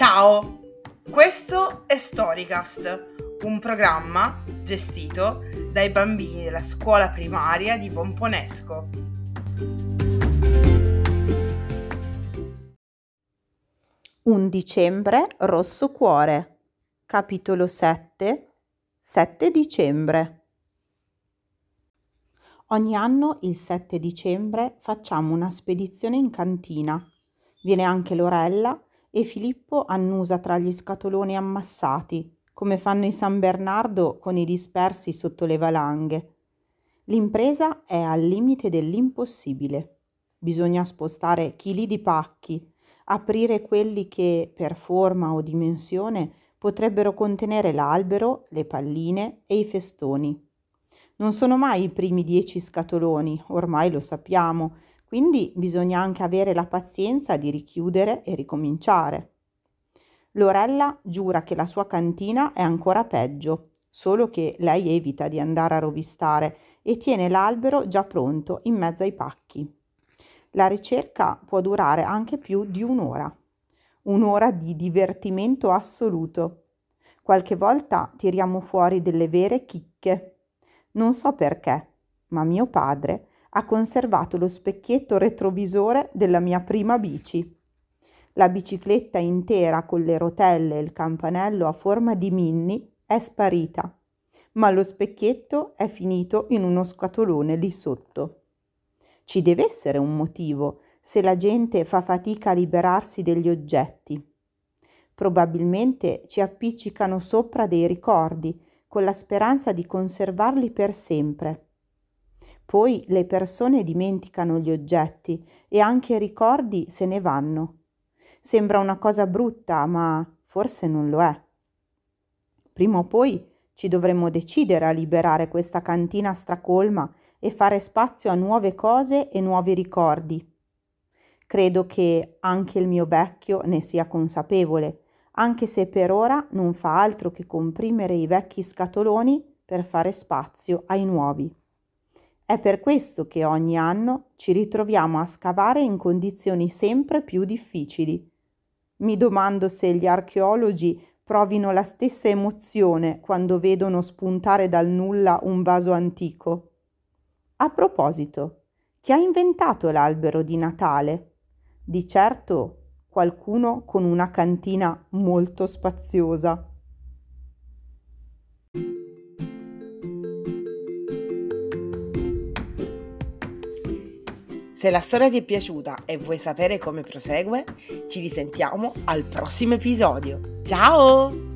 Ciao, questo è Storycast, un programma gestito dai bambini della scuola primaria di Pomponesco. Un dicembre rosso cuore, capitolo 7, 7 dicembre. Ogni anno il 7 dicembre facciamo una spedizione in cantina. Viene anche Lorella e Filippo annusa tra gli scatoloni ammassati, come fanno i San Bernardo con i dispersi sotto le valanghe. L'impresa è al limite dell'impossibile. Bisogna spostare chili di pacchi, aprire quelli che, per forma o dimensione, potrebbero contenere l'albero, le palline e i festoni. Non sono mai i primi dieci scatoloni, ormai lo sappiamo, quindi bisogna anche avere la pazienza di richiudere e ricominciare. Lorella giura che la sua cantina è ancora peggio, solo che lei evita di andare a rovistare e tiene l'albero già pronto in mezzo ai pacchi. La ricerca può durare anche più di un'ora. Un'ora di divertimento assoluto. Qualche volta tiriamo fuori delle vere chicche. Non so perché, ma mio padre ha conservato lo specchietto retrovisore della mia prima bici. La bicicletta intera con le rotelle e il campanello a forma di Minnie è sparita, ma lo specchietto è finito in uno scatolone lì sotto. Ci deve essere un motivo se la gente fa fatica a liberarsi degli oggetti. Probabilmente ci appiccicano sopra dei ricordi con la speranza di conservarli per sempre. Poi le persone dimenticano gli oggetti e anche i ricordi se ne vanno. Sembra una cosa brutta, ma forse non lo è. Prima o poi ci dovremmo decidere a liberare questa cantina stracolma e fare spazio a nuove cose e nuovi ricordi. Credo che anche il mio vecchio ne sia consapevole, anche se per ora non fa altro che comprimere i vecchi scatoloni per fare spazio ai nuovi. È per questo che ogni anno ci ritroviamo a scavare in condizioni sempre più difficili. Mi domando se gli archeologi provino la stessa emozione quando vedono spuntare dal nulla un vaso antico. A proposito, chi ha inventato l'albero di Natale? Di certo qualcuno con una cantina molto spaziosa. Se la storia ti è piaciuta e vuoi sapere come prosegue, ci risentiamo al prossimo episodio. Ciao!